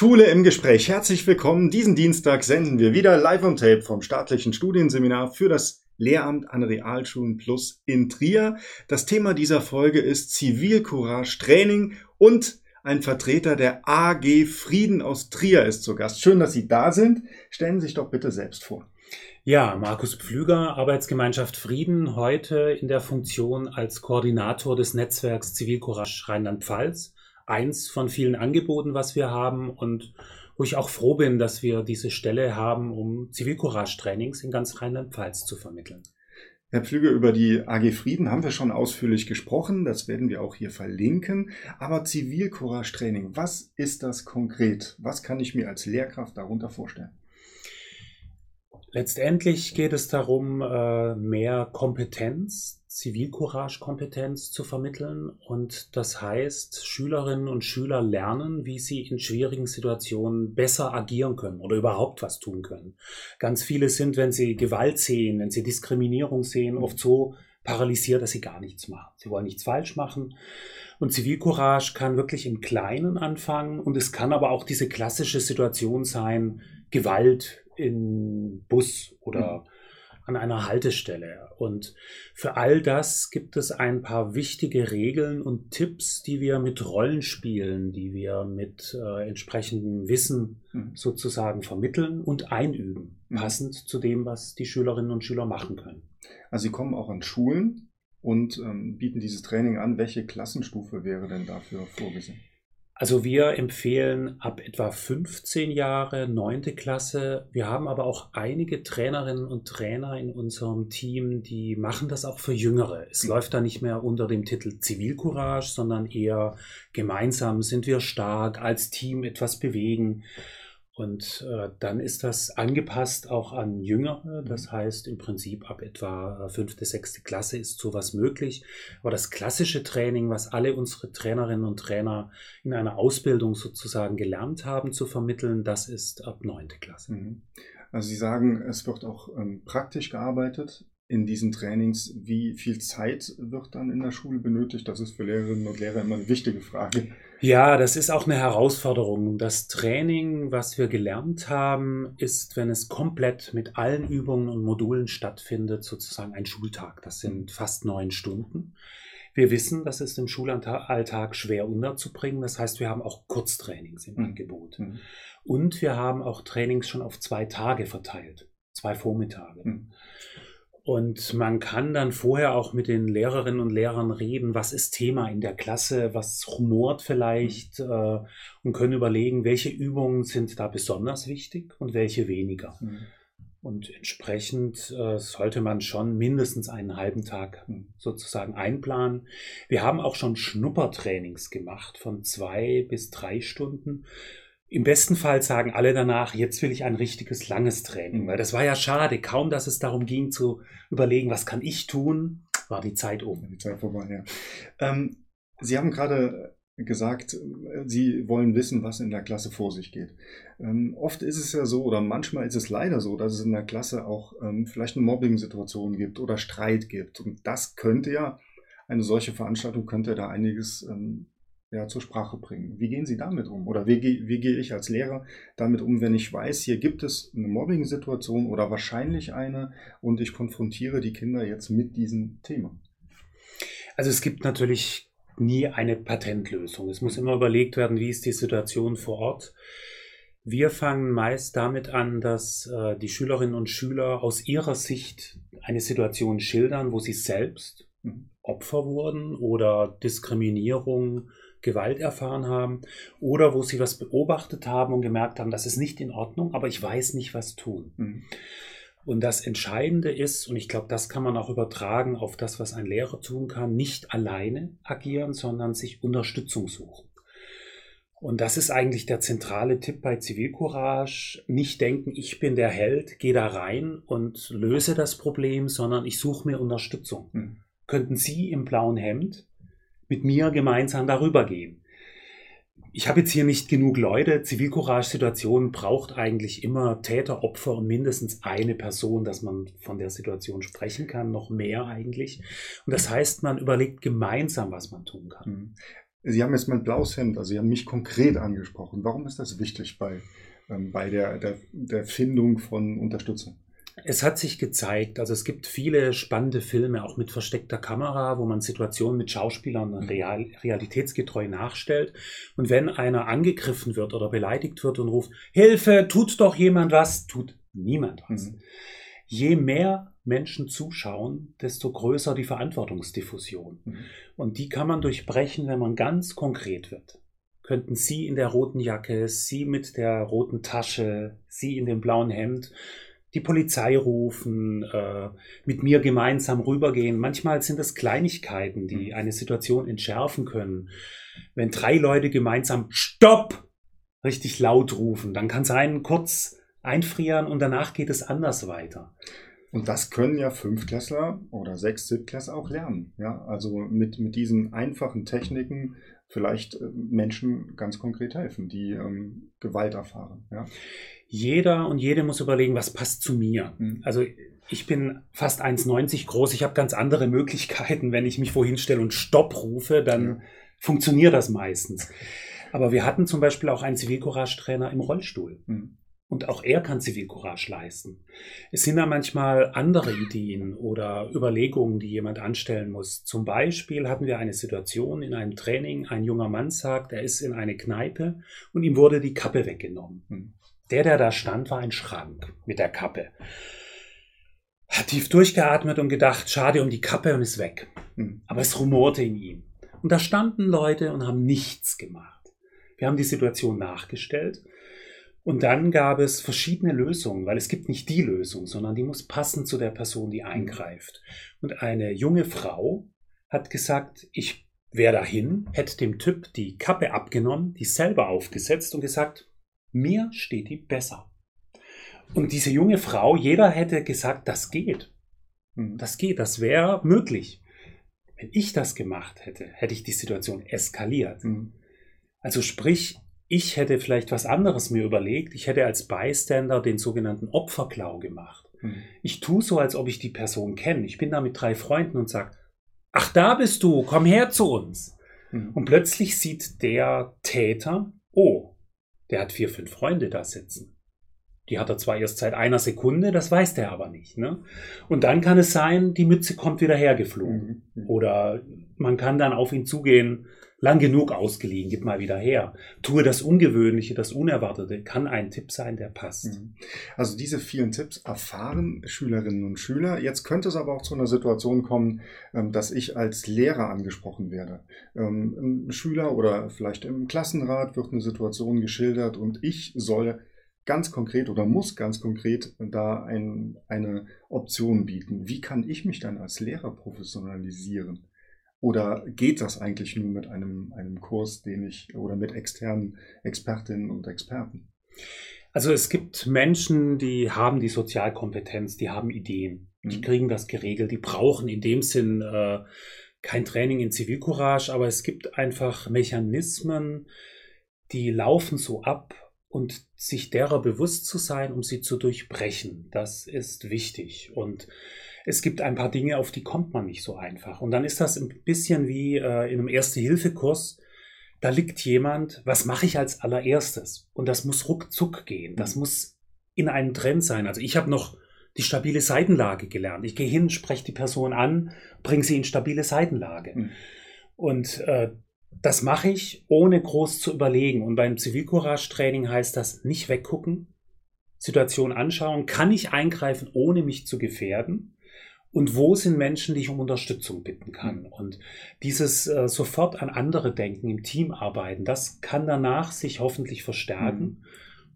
Schule im Gespräch. Herzlich willkommen. Diesen Dienstag senden wir wieder live on tape vom staatlichen Studienseminar für das Lehramt an Realschulen Plus in Trier. Das Thema dieser Folge ist Zivilcourage Training und ein Vertreter der AG Frieden aus Trier ist zu Gast. Schön, dass Sie da sind. Stellen Sie sich doch bitte selbst vor. Ja, Markus Pflüger, Arbeitsgemeinschaft Frieden, heute in der Funktion als Koordinator des Netzwerks Zivilcourage Rheinland-Pfalz eins von vielen Angeboten, was wir haben und wo ich auch froh bin, dass wir diese Stelle haben, um Zivilcourage-Trainings in ganz Rheinland-Pfalz zu vermitteln. Herr Pflüge, über die AG Frieden haben wir schon ausführlich gesprochen. Das werden wir auch hier verlinken. Aber Zivilcourage-Training, was ist das konkret? Was kann ich mir als Lehrkraft darunter vorstellen? Letztendlich geht es darum, äh, mehr Kompetenz Zivilcourage-Kompetenz zu vermitteln. Und das heißt, Schülerinnen und Schüler lernen, wie sie in schwierigen Situationen besser agieren können oder überhaupt was tun können. Ganz viele sind, wenn sie Gewalt sehen, wenn sie Diskriminierung sehen, oft so paralysiert, dass sie gar nichts machen. Sie wollen nichts falsch machen. Und Zivilcourage kann wirklich im Kleinen anfangen. Und es kann aber auch diese klassische Situation sein, Gewalt in Bus oder mhm an einer Haltestelle. Und für all das gibt es ein paar wichtige Regeln und Tipps, die wir mit Rollenspielen, die wir mit äh, entsprechendem Wissen mhm. sozusagen vermitteln und einüben, mhm. passend zu dem, was die Schülerinnen und Schüler machen können. Also Sie kommen auch an Schulen und ähm, bieten dieses Training an. Welche Klassenstufe wäre denn dafür vorgesehen? Also wir empfehlen ab etwa 15 Jahre, neunte Klasse. Wir haben aber auch einige Trainerinnen und Trainer in unserem Team, die machen das auch für Jüngere. Es läuft da nicht mehr unter dem Titel Zivilcourage, sondern eher gemeinsam sind wir stark, als Team etwas bewegen. Und äh, dann ist das angepasst auch an Jüngere. Das mhm. heißt, im Prinzip ab etwa fünfte, sechste Klasse ist sowas möglich. Aber das klassische Training, was alle unsere Trainerinnen und Trainer in einer Ausbildung sozusagen gelernt haben zu vermitteln, das ist ab neunte Klasse. Mhm. Also Sie sagen, es wird auch ähm, praktisch gearbeitet in diesen Trainings. Wie viel Zeit wird dann in der Schule benötigt? Das ist für Lehrerinnen und Lehrer immer eine wichtige Frage. Ja, das ist auch eine Herausforderung. Das Training, was wir gelernt haben, ist, wenn es komplett mit allen Übungen und Modulen stattfindet, sozusagen ein Schultag. Das sind fast neun Stunden. Wir wissen, das ist im Schulalltag schwer unterzubringen. Das heißt, wir haben auch Kurztrainings im mhm. Angebot. Mhm. Und wir haben auch Trainings schon auf zwei Tage verteilt, zwei Vormittage. Mhm. Und man kann dann vorher auch mit den Lehrerinnen und Lehrern reden, was ist Thema in der Klasse, was rumort vielleicht mhm. äh, und können überlegen, welche Übungen sind da besonders wichtig und welche weniger. Mhm. Und entsprechend äh, sollte man schon mindestens einen halben Tag mhm. sozusagen einplanen. Wir haben auch schon Schnuppertrainings gemacht von zwei bis drei Stunden im besten Fall sagen alle danach, jetzt will ich ein richtiges langes Training, weil das war ja schade. Kaum, dass es darum ging zu überlegen, was kann ich tun, war die Zeit um. Die Zeit vorbei, ja. Ähm, Sie haben gerade gesagt, Sie wollen wissen, was in der Klasse vor sich geht. Ähm, oft ist es ja so, oder manchmal ist es leider so, dass es in der Klasse auch ähm, vielleicht eine Mobbing-Situation gibt oder Streit gibt. Und das könnte ja, eine solche Veranstaltung könnte da einiges ähm, ja, zur Sprache bringen. Wie gehen Sie damit um? Oder wie, wie gehe ich als Lehrer damit um, wenn ich weiß, hier gibt es eine Mobbing-Situation oder wahrscheinlich eine und ich konfrontiere die Kinder jetzt mit diesem Thema? Also es gibt natürlich nie eine Patentlösung. Es muss immer überlegt werden, wie ist die Situation vor Ort. Wir fangen meist damit an, dass äh, die Schülerinnen und Schüler aus ihrer Sicht eine Situation schildern, wo sie selbst mhm. Opfer wurden oder Diskriminierung Gewalt erfahren haben oder wo sie was beobachtet haben und gemerkt haben, das ist nicht in Ordnung, aber ich weiß nicht, was tun. Mhm. Und das Entscheidende ist, und ich glaube, das kann man auch übertragen auf das, was ein Lehrer tun kann, nicht alleine agieren, sondern sich Unterstützung suchen. Und das ist eigentlich der zentrale Tipp bei Zivilcourage. Nicht denken, ich bin der Held, gehe da rein und löse das Problem, sondern ich suche mir Unterstützung. Mhm. Könnten Sie im blauen Hemd mit mir gemeinsam darüber gehen. Ich habe jetzt hier nicht genug Leute. Zivilcourage-Situation braucht eigentlich immer Täter, Opfer und mindestens eine Person, dass man von der Situation sprechen kann, noch mehr eigentlich. Und das heißt, man überlegt gemeinsam, was man tun kann. Mhm. Sie haben jetzt mein blaues Hemd, also Sie haben mich konkret angesprochen. Warum ist das wichtig bei, ähm, bei der, der, der Findung von Unterstützung? Es hat sich gezeigt, also es gibt viele spannende Filme, auch mit versteckter Kamera, wo man Situationen mit Schauspielern mhm. real, realitätsgetreu nachstellt. Und wenn einer angegriffen wird oder beleidigt wird und ruft, Hilfe, tut doch jemand was, tut niemand was. Mhm. Je mehr Menschen zuschauen, desto größer die Verantwortungsdiffusion. Mhm. Und die kann man durchbrechen, wenn man ganz konkret wird. Könnten Sie in der roten Jacke, Sie mit der roten Tasche, Sie in dem blauen Hemd, die Polizei rufen, äh, mit mir gemeinsam rübergehen. Manchmal sind es Kleinigkeiten, die mhm. eine Situation entschärfen können. Wenn drei Leute gemeinsam Stopp richtig laut rufen, dann kann es einen kurz einfrieren und danach geht es anders weiter. Und das können ja Fünftklässler oder Sechs-, Siebtklässler auch lernen. Ja, also mit, mit diesen einfachen Techniken vielleicht äh, Menschen ganz konkret helfen, die ähm, Gewalt erfahren. Ja. Jeder und jede muss überlegen, was passt zu mir. Mhm. Also ich bin fast 1,90 groß, ich habe ganz andere Möglichkeiten. Wenn ich mich wohin stelle und Stopp rufe, dann ja. funktioniert das meistens. Aber wir hatten zum Beispiel auch einen Zivilcourage-Trainer im Rollstuhl. Mhm. Und auch er kann Zivilcourage leisten. Es sind da manchmal andere Ideen oder Überlegungen, die jemand anstellen muss. Zum Beispiel hatten wir eine Situation in einem Training, ein junger Mann sagt, er ist in eine Kneipe und ihm wurde die Kappe weggenommen. Hm. Der, der da stand, war ein Schrank mit der Kappe. Hat tief durchgeatmet und gedacht, schade um die Kappe und ist weg. Hm. Aber es rumorte in ihm. Und da standen Leute und haben nichts gemacht. Wir haben die Situation nachgestellt und dann gab es verschiedene Lösungen, weil es gibt nicht die Lösung, sondern die muss passen zu der Person, die eingreift. Und eine junge Frau hat gesagt, ich wäre dahin, hätte dem Typ die Kappe abgenommen, die selber aufgesetzt und gesagt, mir steht die besser. Und diese junge Frau, jeder hätte gesagt, das geht. Hm. Das geht, das wäre möglich. Wenn ich das gemacht hätte, hätte ich die Situation eskaliert. Mhm. Also sprich, ich hätte vielleicht was anderes mir überlegt. Ich hätte als Bystander den sogenannten Opferklau gemacht. Mhm. Ich tue so, als ob ich die Person kenne. Ich bin da mit drei Freunden und sage, ach, da bist du, komm her zu uns. Mhm. Und plötzlich sieht der Täter, oh, der hat vier, fünf Freunde da sitzen. Die hat er zwar erst seit einer Sekunde, das weiß der aber nicht. Ne? Und dann kann es sein, die Mütze kommt wieder hergeflogen. Mhm. Oder man kann dann auf ihn zugehen, lang genug ausgeliehen, gib mal wieder her. Tue das Ungewöhnliche, das Unerwartete, kann ein Tipp sein, der passt. Mhm. Also diese vielen Tipps erfahren Schülerinnen und Schüler. Jetzt könnte es aber auch zu einer Situation kommen, ähm, dass ich als Lehrer angesprochen werde. Ähm, ein Schüler oder vielleicht im Klassenrat wird eine Situation geschildert und ich soll ganz konkret oder muss ganz konkret da ein, eine Option bieten. Wie kann ich mich dann als Lehrer professionalisieren? Oder geht das eigentlich nur mit einem, einem Kurs, den ich oder mit externen Expertinnen und Experten? Also es gibt Menschen, die haben die Sozialkompetenz, die haben Ideen, die mhm. kriegen das geregelt, die brauchen in dem Sinn äh, kein Training in Zivilcourage, aber es gibt einfach Mechanismen, die laufen so ab und sich derer bewusst zu sein, um sie zu durchbrechen, das ist wichtig. Und es gibt ein paar Dinge, auf die kommt man nicht so einfach. Und dann ist das ein bisschen wie äh, in einem Erste-Hilfe-Kurs. Da liegt jemand, was mache ich als allererstes? Und das muss ruckzuck gehen. Das muss in einem Trend sein. Also ich habe noch die stabile Seitenlage gelernt. Ich gehe hin, spreche die Person an, bringe sie in stabile Seitenlage. Mhm. Und äh, das mache ich, ohne groß zu überlegen. Und beim Zivilcourage-Training heißt das nicht weggucken, Situation anschauen, kann ich eingreifen, ohne mich zu gefährden? Und wo sind Menschen, die ich um Unterstützung bitten kann. Mhm. Und dieses äh, sofort an andere denken, im Team arbeiten, das kann danach sich hoffentlich verstärken. Mhm.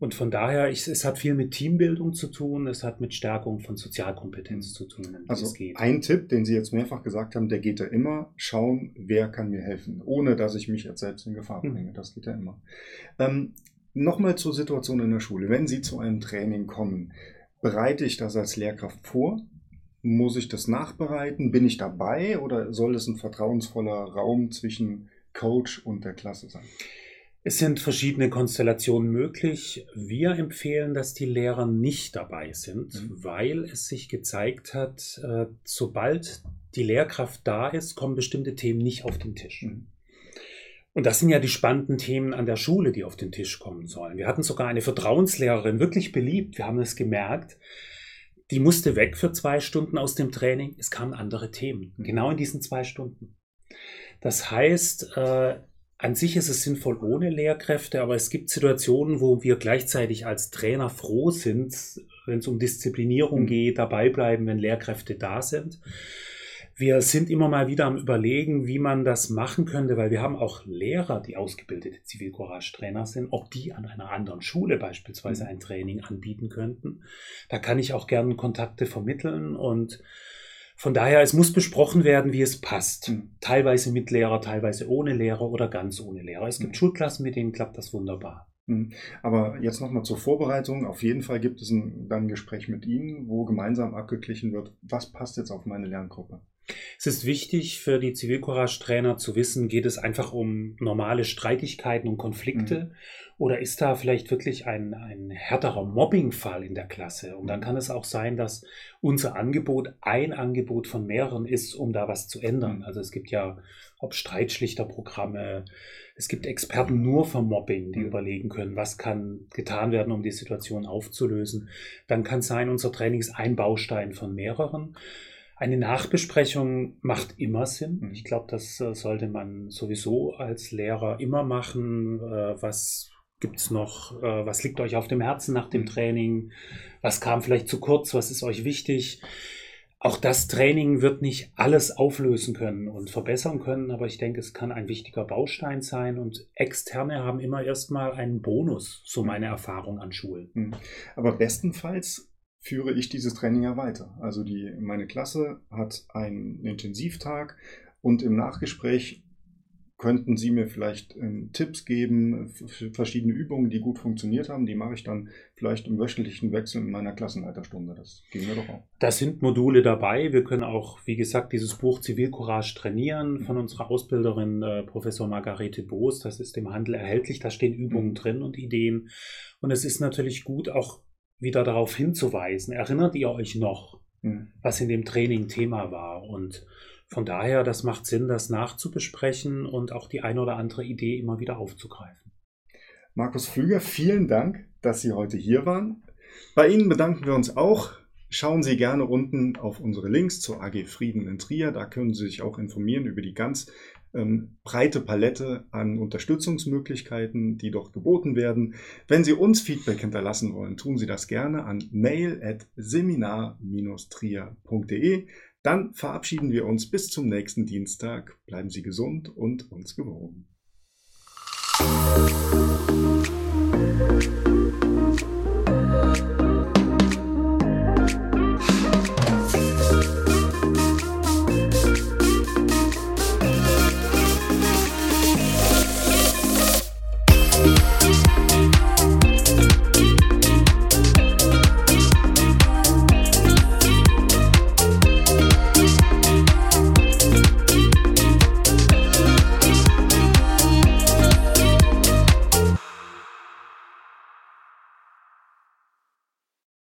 Und von daher, ich, es hat viel mit Teambildung zu tun, es hat mit Stärkung von Sozialkompetenz mhm. zu tun. Also ein Tipp, den Sie jetzt mehrfach gesagt haben, der geht ja immer, schauen, wer kann mir helfen, ohne dass ich mich jetzt selbst in Gefahr mhm. bringe. Mhm. Das geht ja immer. Ähm, Nochmal zur Situation in der Schule. Wenn Sie zu einem Training kommen, bereite ich das als Lehrkraft vor? Muss ich das nachbereiten? Bin ich dabei oder soll es ein vertrauensvoller Raum zwischen Coach und der Klasse sein? Es sind verschiedene Konstellationen möglich. Wir empfehlen, dass die Lehrer nicht dabei sind, mhm. weil es sich gezeigt hat, äh, sobald die Lehrkraft da ist, kommen bestimmte Themen nicht auf den Tisch. Mhm. Und das sind ja die spannenden Themen an der Schule, die auf den Tisch kommen sollen. Wir hatten sogar eine Vertrauenslehrerin, wirklich beliebt, wir haben es gemerkt. Die musste weg für zwei Stunden aus dem Training. Es kamen andere Themen, genau in diesen zwei Stunden. Das heißt, äh, an sich ist es sinnvoll ohne Lehrkräfte, aber es gibt Situationen, wo wir gleichzeitig als Trainer froh sind, wenn es um Disziplinierung mhm. geht, dabei bleiben, wenn Lehrkräfte da sind. Wir sind immer mal wieder am Überlegen, wie man das machen könnte, weil wir haben auch Lehrer, die ausgebildete Zivilcourage-Trainer sind, ob die an einer anderen Schule beispielsweise mhm. ein Training anbieten könnten. Da kann ich auch gerne Kontakte vermitteln und von daher, es muss besprochen werden, wie es passt. Mhm. Teilweise mit Lehrer, teilweise ohne Lehrer oder ganz ohne Lehrer. Es gibt mhm. Schulklassen, mit denen klappt das wunderbar. Mhm. Aber jetzt nochmal zur Vorbereitung. Auf jeden Fall gibt es ein, dann ein Gespräch mit Ihnen, wo gemeinsam abgeglichen wird, was passt jetzt auf meine Lerngruppe. Es ist wichtig für die Zivilcourage-Trainer zu wissen, geht es einfach um normale Streitigkeiten und Konflikte mhm. oder ist da vielleicht wirklich ein, ein härterer Mobbing-Fall in der Klasse? Und dann kann es auch sein, dass unser Angebot ein Angebot von mehreren ist, um da was zu ändern. Mhm. Also es gibt ja ob Streitschlichterprogramme, es gibt Experten nur vom Mobbing, die mhm. überlegen können, was kann getan werden, um die Situation aufzulösen. Dann kann es sein, unser Training ist ein Baustein von mehreren. Eine Nachbesprechung macht immer Sinn. Mhm. Ich glaube, das äh, sollte man sowieso als Lehrer immer machen. Äh, was gibt es noch? Äh, was liegt euch auf dem Herzen nach dem mhm. Training? Was kam vielleicht zu kurz? Was ist euch wichtig? Auch das Training wird nicht alles auflösen können und verbessern können, aber ich denke, es kann ein wichtiger Baustein sein und Externe haben immer erstmal einen Bonus, so mhm. meine Erfahrung an Schulen. Aber bestenfalls führe ich dieses Training ja weiter. Also die, meine Klasse hat einen Intensivtag und im Nachgespräch könnten Sie mir vielleicht ähm, Tipps geben, verschiedene Übungen, die gut funktioniert haben. Die mache ich dann vielleicht im wöchentlichen Wechsel in meiner Klassenleiterstunde. Das ging mir doch auch. Da sind Module dabei. Wir können auch, wie gesagt, dieses Buch Zivilcourage trainieren von unserer Ausbilderin äh, Professor Margarete Boos. Das ist im Handel erhältlich. Da stehen Übungen mhm. drin und Ideen. Und es ist natürlich gut, auch wieder darauf hinzuweisen. Erinnert ihr euch noch, mhm. was in dem Training Thema war? Und von daher, das macht Sinn, das nachzubesprechen und auch die eine oder andere Idee immer wieder aufzugreifen. Markus Flüger, vielen Dank, dass Sie heute hier waren. Bei Ihnen bedanken wir uns auch. Schauen Sie gerne unten auf unsere Links zur AG Frieden in Trier. Da können Sie sich auch informieren über die ganz ähm, breite Palette an Unterstützungsmöglichkeiten, die dort geboten werden. Wenn Sie uns Feedback hinterlassen wollen, tun Sie das gerne an mail at seminar-trier.de. Dann verabschieden wir uns bis zum nächsten Dienstag. Bleiben Sie gesund und uns gewogen.